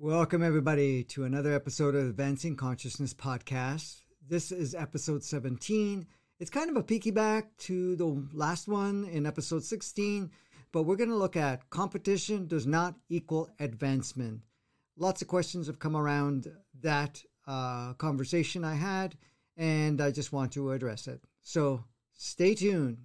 Welcome, everybody, to another episode of Advancing Consciousness Podcast. This is episode 17. It's kind of a peeky back to the last one in episode 16, but we're going to look at competition does not equal advancement. Lots of questions have come around that uh, conversation I had, and I just want to address it. So stay tuned.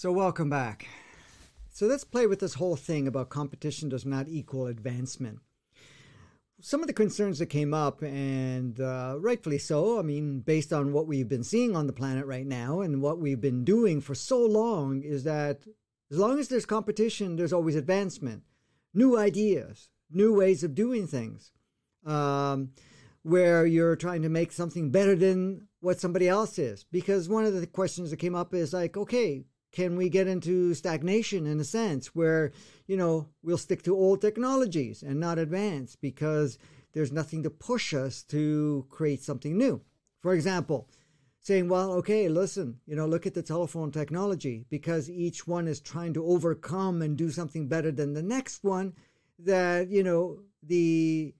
So, welcome back. So, let's play with this whole thing about competition does not equal advancement. Some of the concerns that came up, and uh, rightfully so, I mean, based on what we've been seeing on the planet right now and what we've been doing for so long, is that as long as there's competition, there's always advancement, new ideas, new ways of doing things, um, where you're trying to make something better than what somebody else is. Because one of the questions that came up is like, okay, can we get into stagnation in a sense where, you know, we'll stick to old technologies and not advance because there's nothing to push us to create something new? For example, saying, well, okay, listen, you know, look at the telephone technology because each one is trying to overcome and do something better than the next one that, you know, the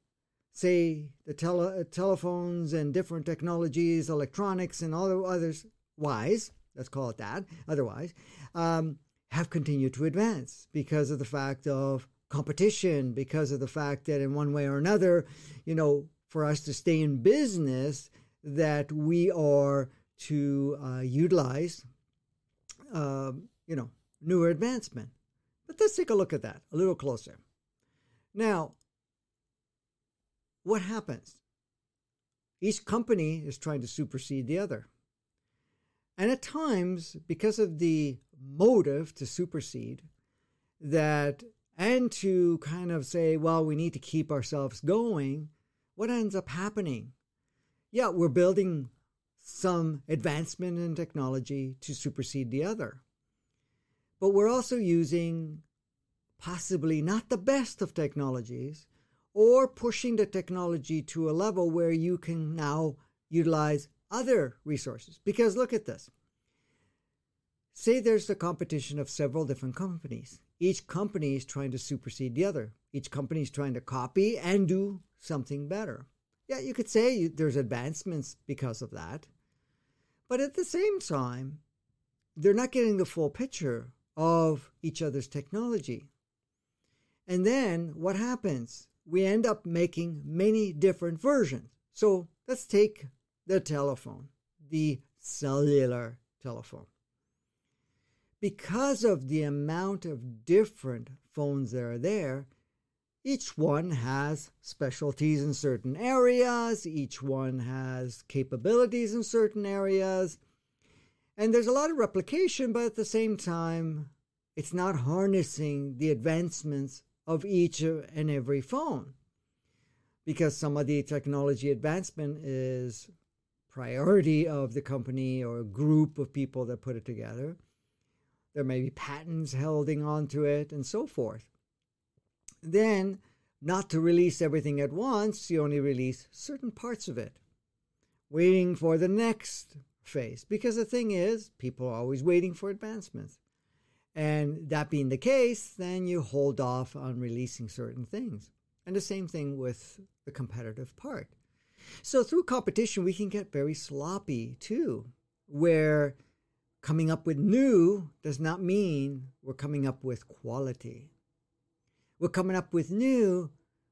say the tele- uh, telephones and different technologies, electronics and all the others wise let's call it that, otherwise, um, have continued to advance because of the fact of competition, because of the fact that in one way or another, you know, for us to stay in business, that we are to uh, utilize, uh, you know, newer advancement. But let's take a look at that a little closer. Now, what happens? Each company is trying to supersede the other. And at times, because of the motive to supersede, that and to kind of say, well, we need to keep ourselves going, what ends up happening? Yeah, we're building some advancement in technology to supersede the other. But we're also using possibly not the best of technologies or pushing the technology to a level where you can now utilize other resources. Because look at this. Say there's the competition of several different companies. Each company is trying to supersede the other. Each company is trying to copy and do something better. Yeah, you could say there's advancements because of that. But at the same time, they're not getting the full picture of each other's technology. And then what happens? We end up making many different versions. So let's take the telephone, the cellular telephone. Because of the amount of different phones that are there, each one has specialties in certain areas, each one has capabilities in certain areas, and there's a lot of replication, but at the same time, it's not harnessing the advancements of each and every phone because some of the technology advancement is priority of the company or group of people that put it together. There may be patents holding on to it and so forth. Then, not to release everything at once, you only release certain parts of it, waiting for the next phase. Because the thing is, people are always waiting for advancements. And that being the case, then you hold off on releasing certain things. And the same thing with the competitive part. So through competition, we can get very sloppy too, where coming up with new does not mean we're coming up with quality. We're coming up with new,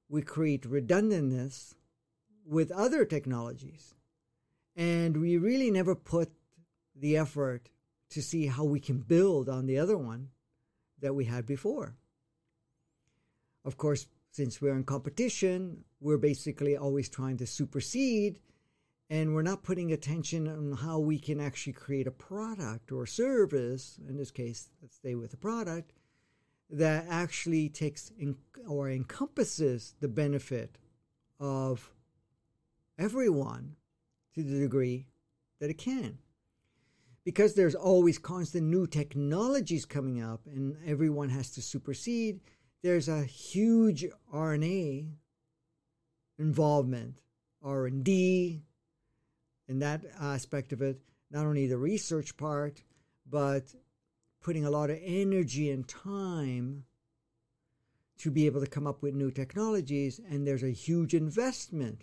we create redundantness with other technologies. And we really never put the effort to see how we can build on the other one that we had before. Of course, since we're in competition, we're basically always trying to supersede and we're not putting attention on how we can actually create a product or service, in this case, let's stay with the product, that actually takes in, or encompasses the benefit of everyone to the degree that it can. because there's always constant new technologies coming up and everyone has to supersede, there's a huge R&A involvement, R&D, in that aspect of it, not only the research part, but putting a lot of energy and time to be able to come up with new technologies. And there's a huge investment.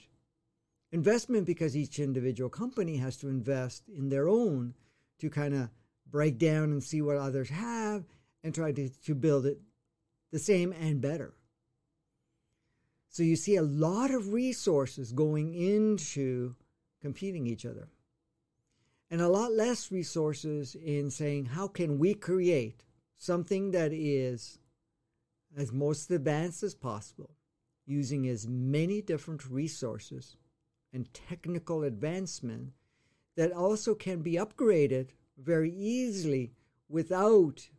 Investment because each individual company has to invest in their own to kind of break down and see what others have and try to, to build it the same and better. So you see a lot of resources going into competing each other. And a lot less resources in saying how can we create something that is as most advanced as possible using as many different resources and technical advancement that also can be upgraded very easily without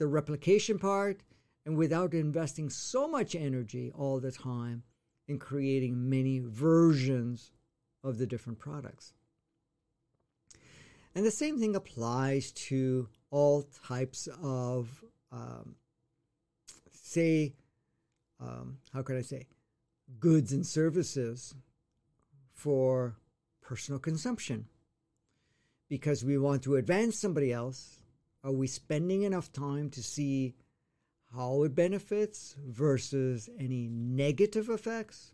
the replication part and without investing so much energy all the time in creating many versions of the different products. And the same thing applies to all types of, um, say, um, how can I say, goods and services for personal consumption. Because we want to advance somebody else, are we spending enough time to see how it benefits versus any negative effects?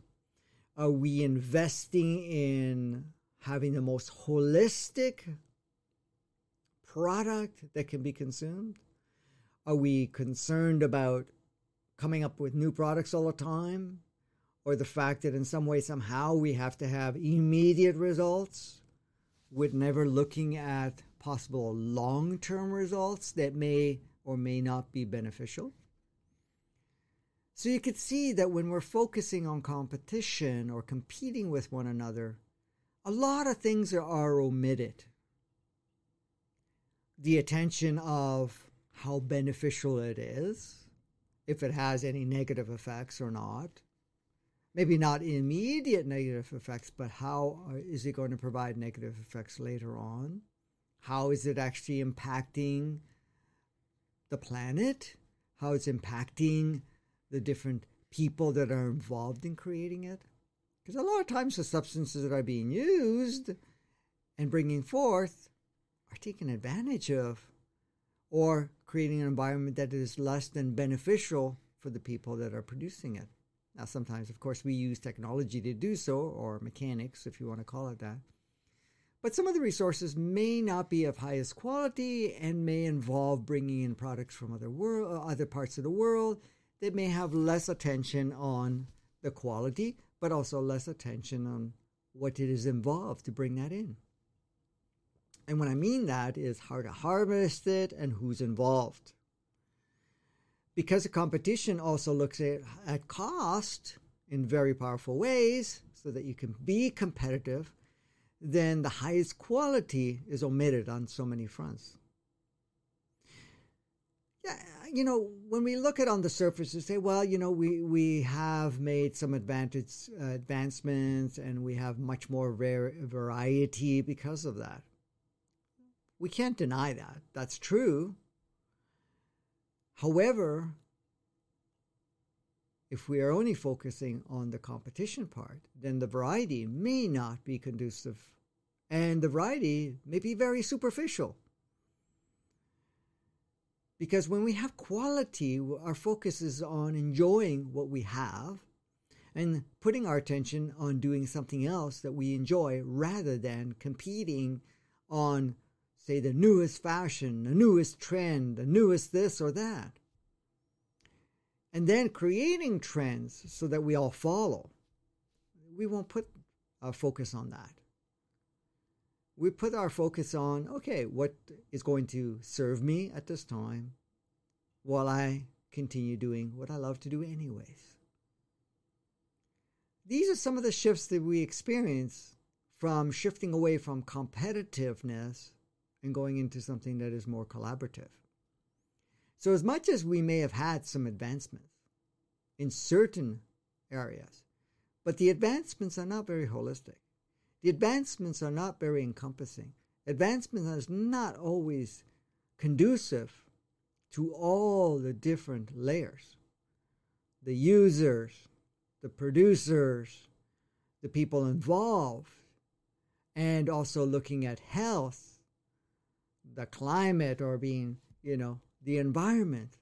Are we investing in having the most holistic product that can be consumed? Are we concerned about coming up with new products all the time? Or the fact that in some way, somehow, we have to have immediate results with never looking at possible long term results that may or may not be beneficial? So you could see that when we're focusing on competition or competing with one another, a lot of things are omitted. The attention of how beneficial it is, if it has any negative effects or not. Maybe not immediate negative effects, but how uh, is it going to provide negative effects later on? How is it actually impacting the planet? How it's impacting the different people that are involved in creating it. Because a lot of times the substances that are being used and bringing forth are taken advantage of or creating an environment that is less than beneficial for the people that are producing it. Now, sometimes, of course, we use technology to do so, or mechanics, if you want to call it that. But some of the resources may not be of highest quality and may involve bringing in products from other, world, other parts of the world they may have less attention on the quality, but also less attention on what it is involved to bring that in. And what I mean that is how to harvest it and who's involved. Because the competition also looks at, at cost in very powerful ways so that you can be competitive, then the highest quality is omitted on so many fronts. You know, when we look at on the surface and say, well, you know, we, we have made some advantage, uh, advancements and we have much more rare variety because of that. We can't deny that. That's true. However, if we are only focusing on the competition part, then the variety may not be conducive and the variety may be very superficial. Because when we have quality, our focus is on enjoying what we have and putting our attention on doing something else that we enjoy rather than competing on, say, the newest fashion, the newest trend, the newest this or that. And then creating trends so that we all follow. We won't put our focus on that we put our focus on okay, what is going to serve me at this time while I continue doing what I love to do, anyways. These are some of the shifts that we experience from shifting away from competitiveness and going into something that is more collaborative. So, as much as we may have had some advancements in certain areas, but the advancements are not very holistic. Advancements are not very encompassing, advancement is not always conducive to all the different layers. The users, the producers, the people involved, and also looking at health, the climate, or being, you know, the environment,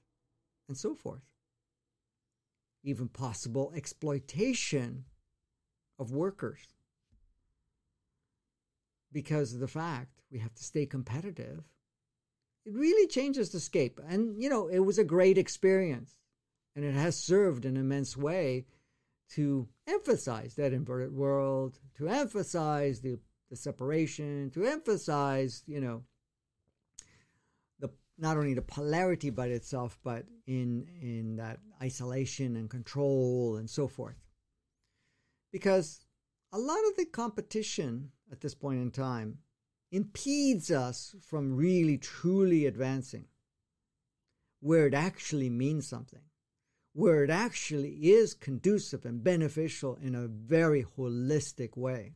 and so forth. Even possible exploitation of workers because of the fact we have to stay competitive. It really changes the scape. And, you know, it was a great experience. And it has served an immense way to emphasize that inverted world, to emphasize the, the separation, to emphasize, you know, the not only the polarity by itself, but in in that isolation and control and so forth. Because a lot of the competition at this point in time impedes us from really truly advancing where it actually means something, where it actually is conducive and beneficial in a very holistic way.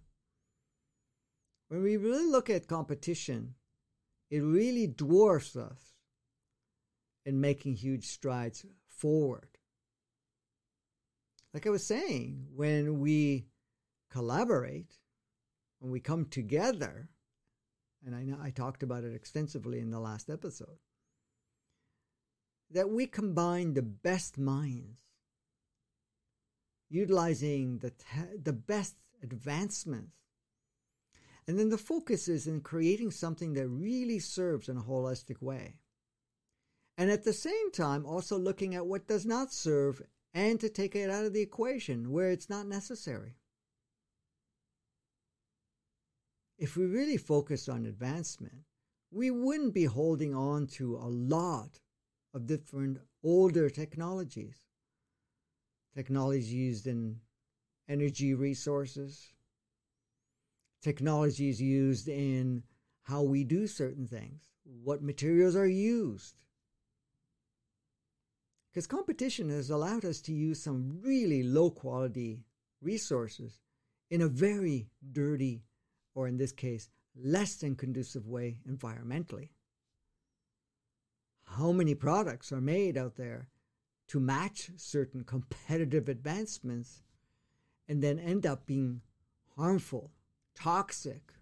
When we really look at competition, it really dwarfs us in making huge strides forward. Like I was saying, when we collaborate, when we come together, and I know I talked about it extensively in the last episode, that we combine the best minds, utilizing the, te- the best advancements. And then the focus is in creating something that really serves in a holistic way. And at the same time, also looking at what does not serve and to take it out of the equation where it's not necessary. If we really focus on advancement, we wouldn't be holding on to a lot of different older technologies. Technologies used in energy resources, technologies used in how we do certain things, what materials are used. Because competition has allowed us to use some really low quality resources in a very dirty or in this case, less than conducive way environmentally. How many products are made out there to match certain competitive advancements and then end up being harmful, toxic,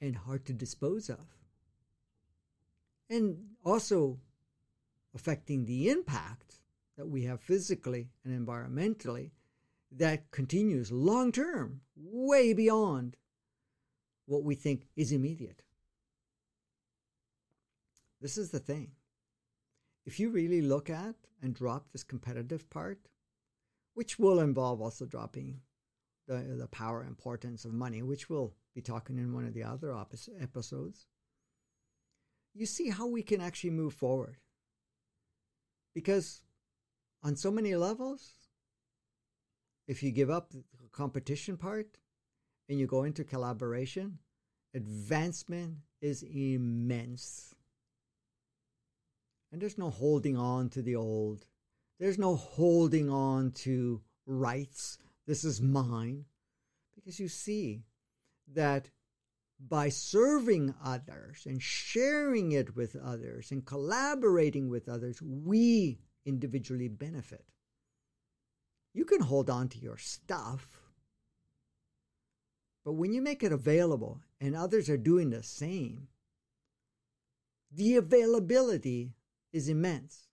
and hard to dispose of? And also affecting the impact that we have physically and environmentally that continues long term, way beyond what we think is immediate. This is the thing. If you really look at and drop this competitive part, which will involve also dropping the, the power importance of money, which we'll be talking in one of the other episodes, you see how we can actually move forward. Because on so many levels, if you give up the competition part, and you go into collaboration, advancement is immense. And there's no holding on to the old. There's no holding on to rights. This is mine. Because you see that by serving others and sharing it with others and collaborating with others, we individually benefit. You can hold on to your stuff but when you make it available and others are doing the same, the availability is immense.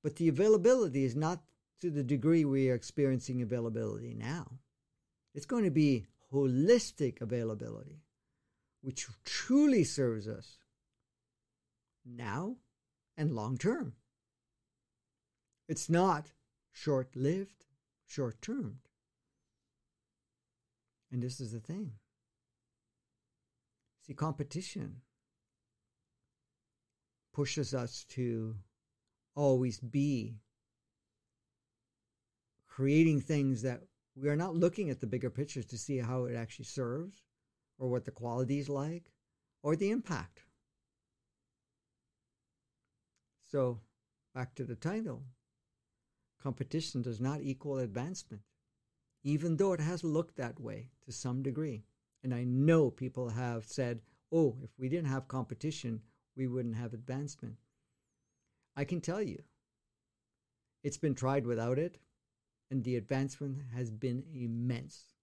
But the availability is not to the degree we are experiencing availability now. It's going to be holistic availability, which truly serves us now and long term. It's not short lived, short term. And this is the thing. See, competition pushes us to always be creating things that we are not looking at the bigger pictures to see how it actually serves or what the quality is like or the impact. So, back to the title competition does not equal advancement even though it has looked that way to some degree. And I know people have said, oh, if we didn't have competition, we wouldn't have advancement. I can tell you, it's been tried without it, and the advancement has been immense.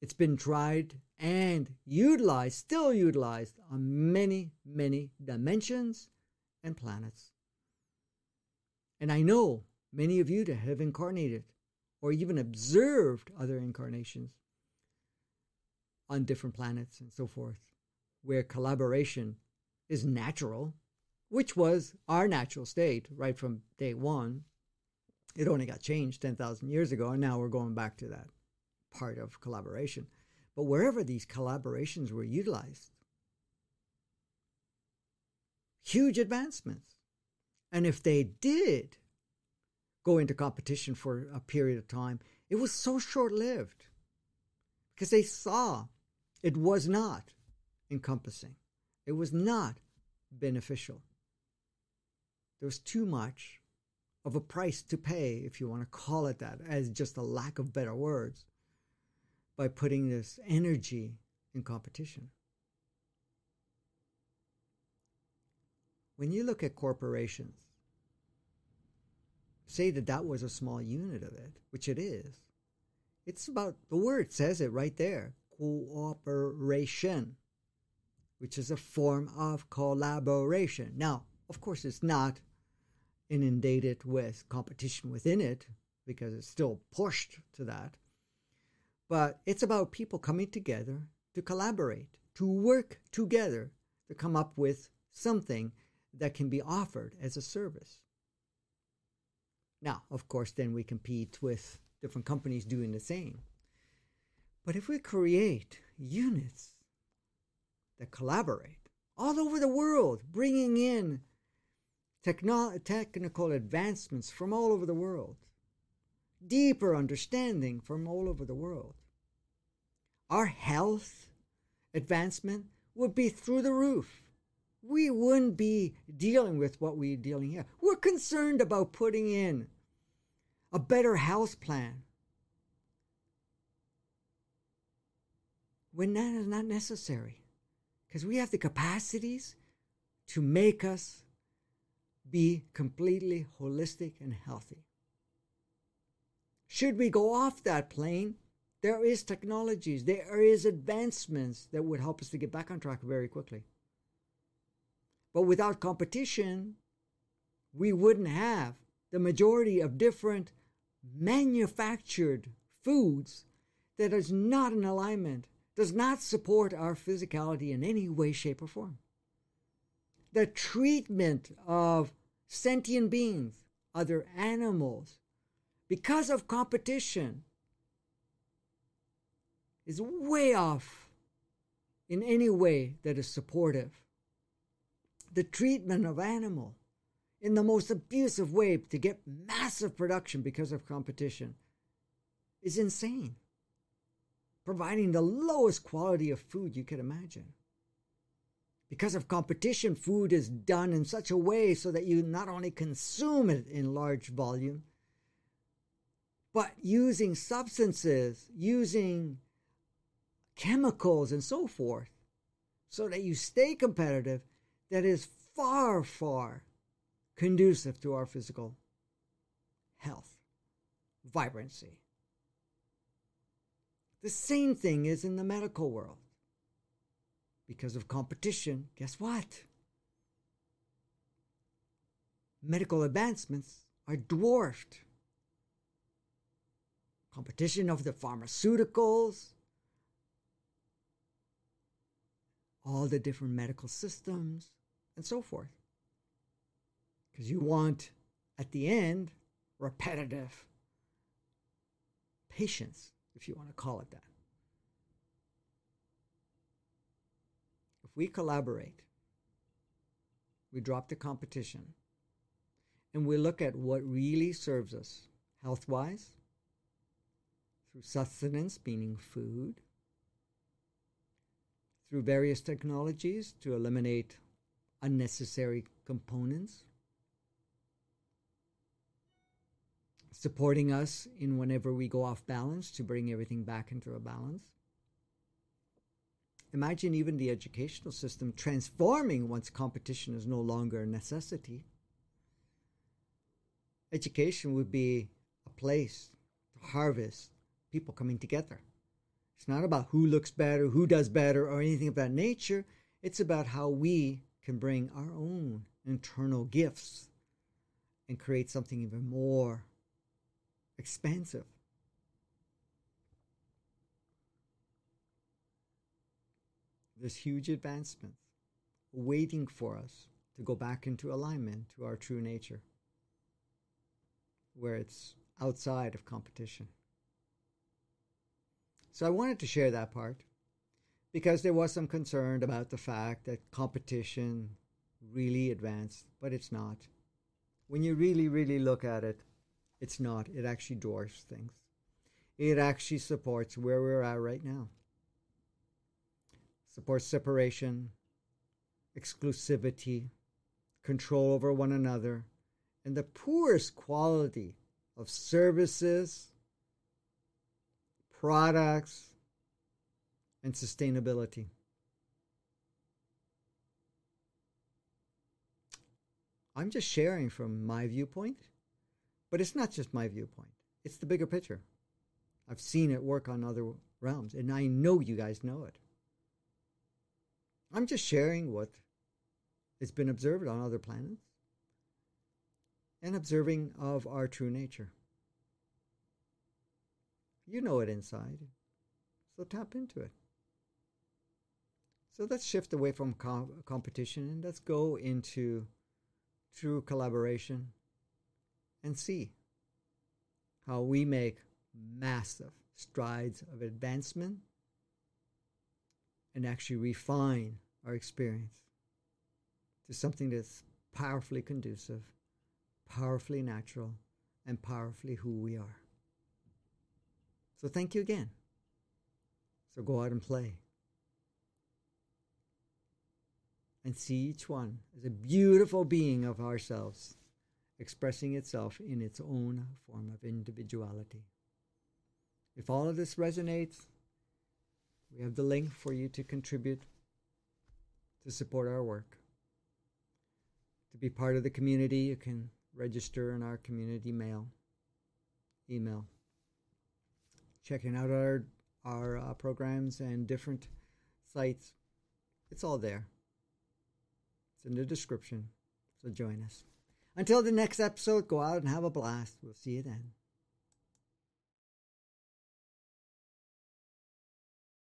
It's been tried and utilized, still utilized on many, many dimensions and planets. And I know many of you that have incarnated or even observed other incarnations on different planets and so forth, where collaboration is natural, which was our natural state right from day one. It only got changed 10,000 years ago, and now we're going back to that part of collaboration. But wherever these collaborations were utilized, huge advancements. And if they did go into competition for a period of time, it was so short lived because they saw it was not encompassing, it was not beneficial. There was too much of a price to pay, if you want to call it that, as just a lack of better words, by putting this energy in competition. When you look at corporations, say that that was a small unit of it, which it is. It's about, the word says it right there cooperation, which is a form of collaboration. Now, of course, it's not inundated with competition within it because it's still pushed to that. But it's about people coming together to collaborate, to work together to come up with something that can be offered as a service. Now, of course, then we compete with different companies doing the same. But if we create units that collaborate all over the world, bringing in techno- technical advancements from all over the world, deeper understanding from all over the world, our health advancement would be through the roof. We wouldn't be dealing with what we're dealing here. Concerned about putting in a better house plan when that is not necessary because we have the capacities to make us be completely holistic and healthy. Should we go off that plane, there is technologies, there is advancements that would help us to get back on track very quickly. But without competition, we wouldn't have the majority of different manufactured foods that is not in alignment, does not support our physicality in any way, shape, or form. The treatment of sentient beings, other animals, because of competition, is way off in any way that is supportive. The treatment of animal in the most abusive way to get massive production because of competition is insane. Providing the lowest quality of food you could imagine. Because of competition, food is done in such a way so that you not only consume it in large volume, but using substances, using chemicals, and so forth, so that you stay competitive, that is far, far conducive to our physical health, vibrancy. The same thing is in the medical world. Because of competition, guess what? Medical advancements are dwarfed. Competition of the pharmaceuticals, all the different medical systems, and so forth because you want, at the end, repetitive patients, if you want to call it that. If we collaborate, we drop the competition, and we look at what really serves us health wise, through sustenance, meaning food, through various technologies to eliminate unnecessary components supporting us in whenever we go off balance to bring everything back into a balance. imagine even the educational system transforming once competition is no longer a necessity. Education would be a place to harvest people coming together. It's not about who looks better, who does better, or anything of that nature. It's about how we can bring our own internal gifts and create something even more expansive. There's huge advancements waiting for us to go back into alignment to our true nature, where it's outside of competition. So I wanted to share that part because there was some concern about the fact that competition really advanced, but it's not. When you really, really look at it, it's not. It actually dwarfs things. It actually supports where we're at right now. Supports separation, exclusivity, control over one another, and the poorest quality of services, products, and sustainability. I'm just sharing from my viewpoint, but it's not just my viewpoint, it's the bigger picture. I've seen it work on other realms, and I know you guys know it. I'm just sharing what has been observed on other planets and observing of our true nature. You know it inside, so tap into it. So let's shift away from competition and let's go into true collaboration and see how we make massive strides of advancement and actually refine our experience to something that's powerfully conducive, powerfully natural, and powerfully who we are. So, thank you again. So, go out and play. And see each one as a beautiful being of ourselves, expressing itself in its own form of individuality. If all of this resonates, we have the link for you to contribute to support our work. To be part of the community, you can register in our community mail, email. Checking out our our uh, programs and different sites. It's all there. It's in the description. So join us. Until the next episode, go out and have a blast. We'll see you then.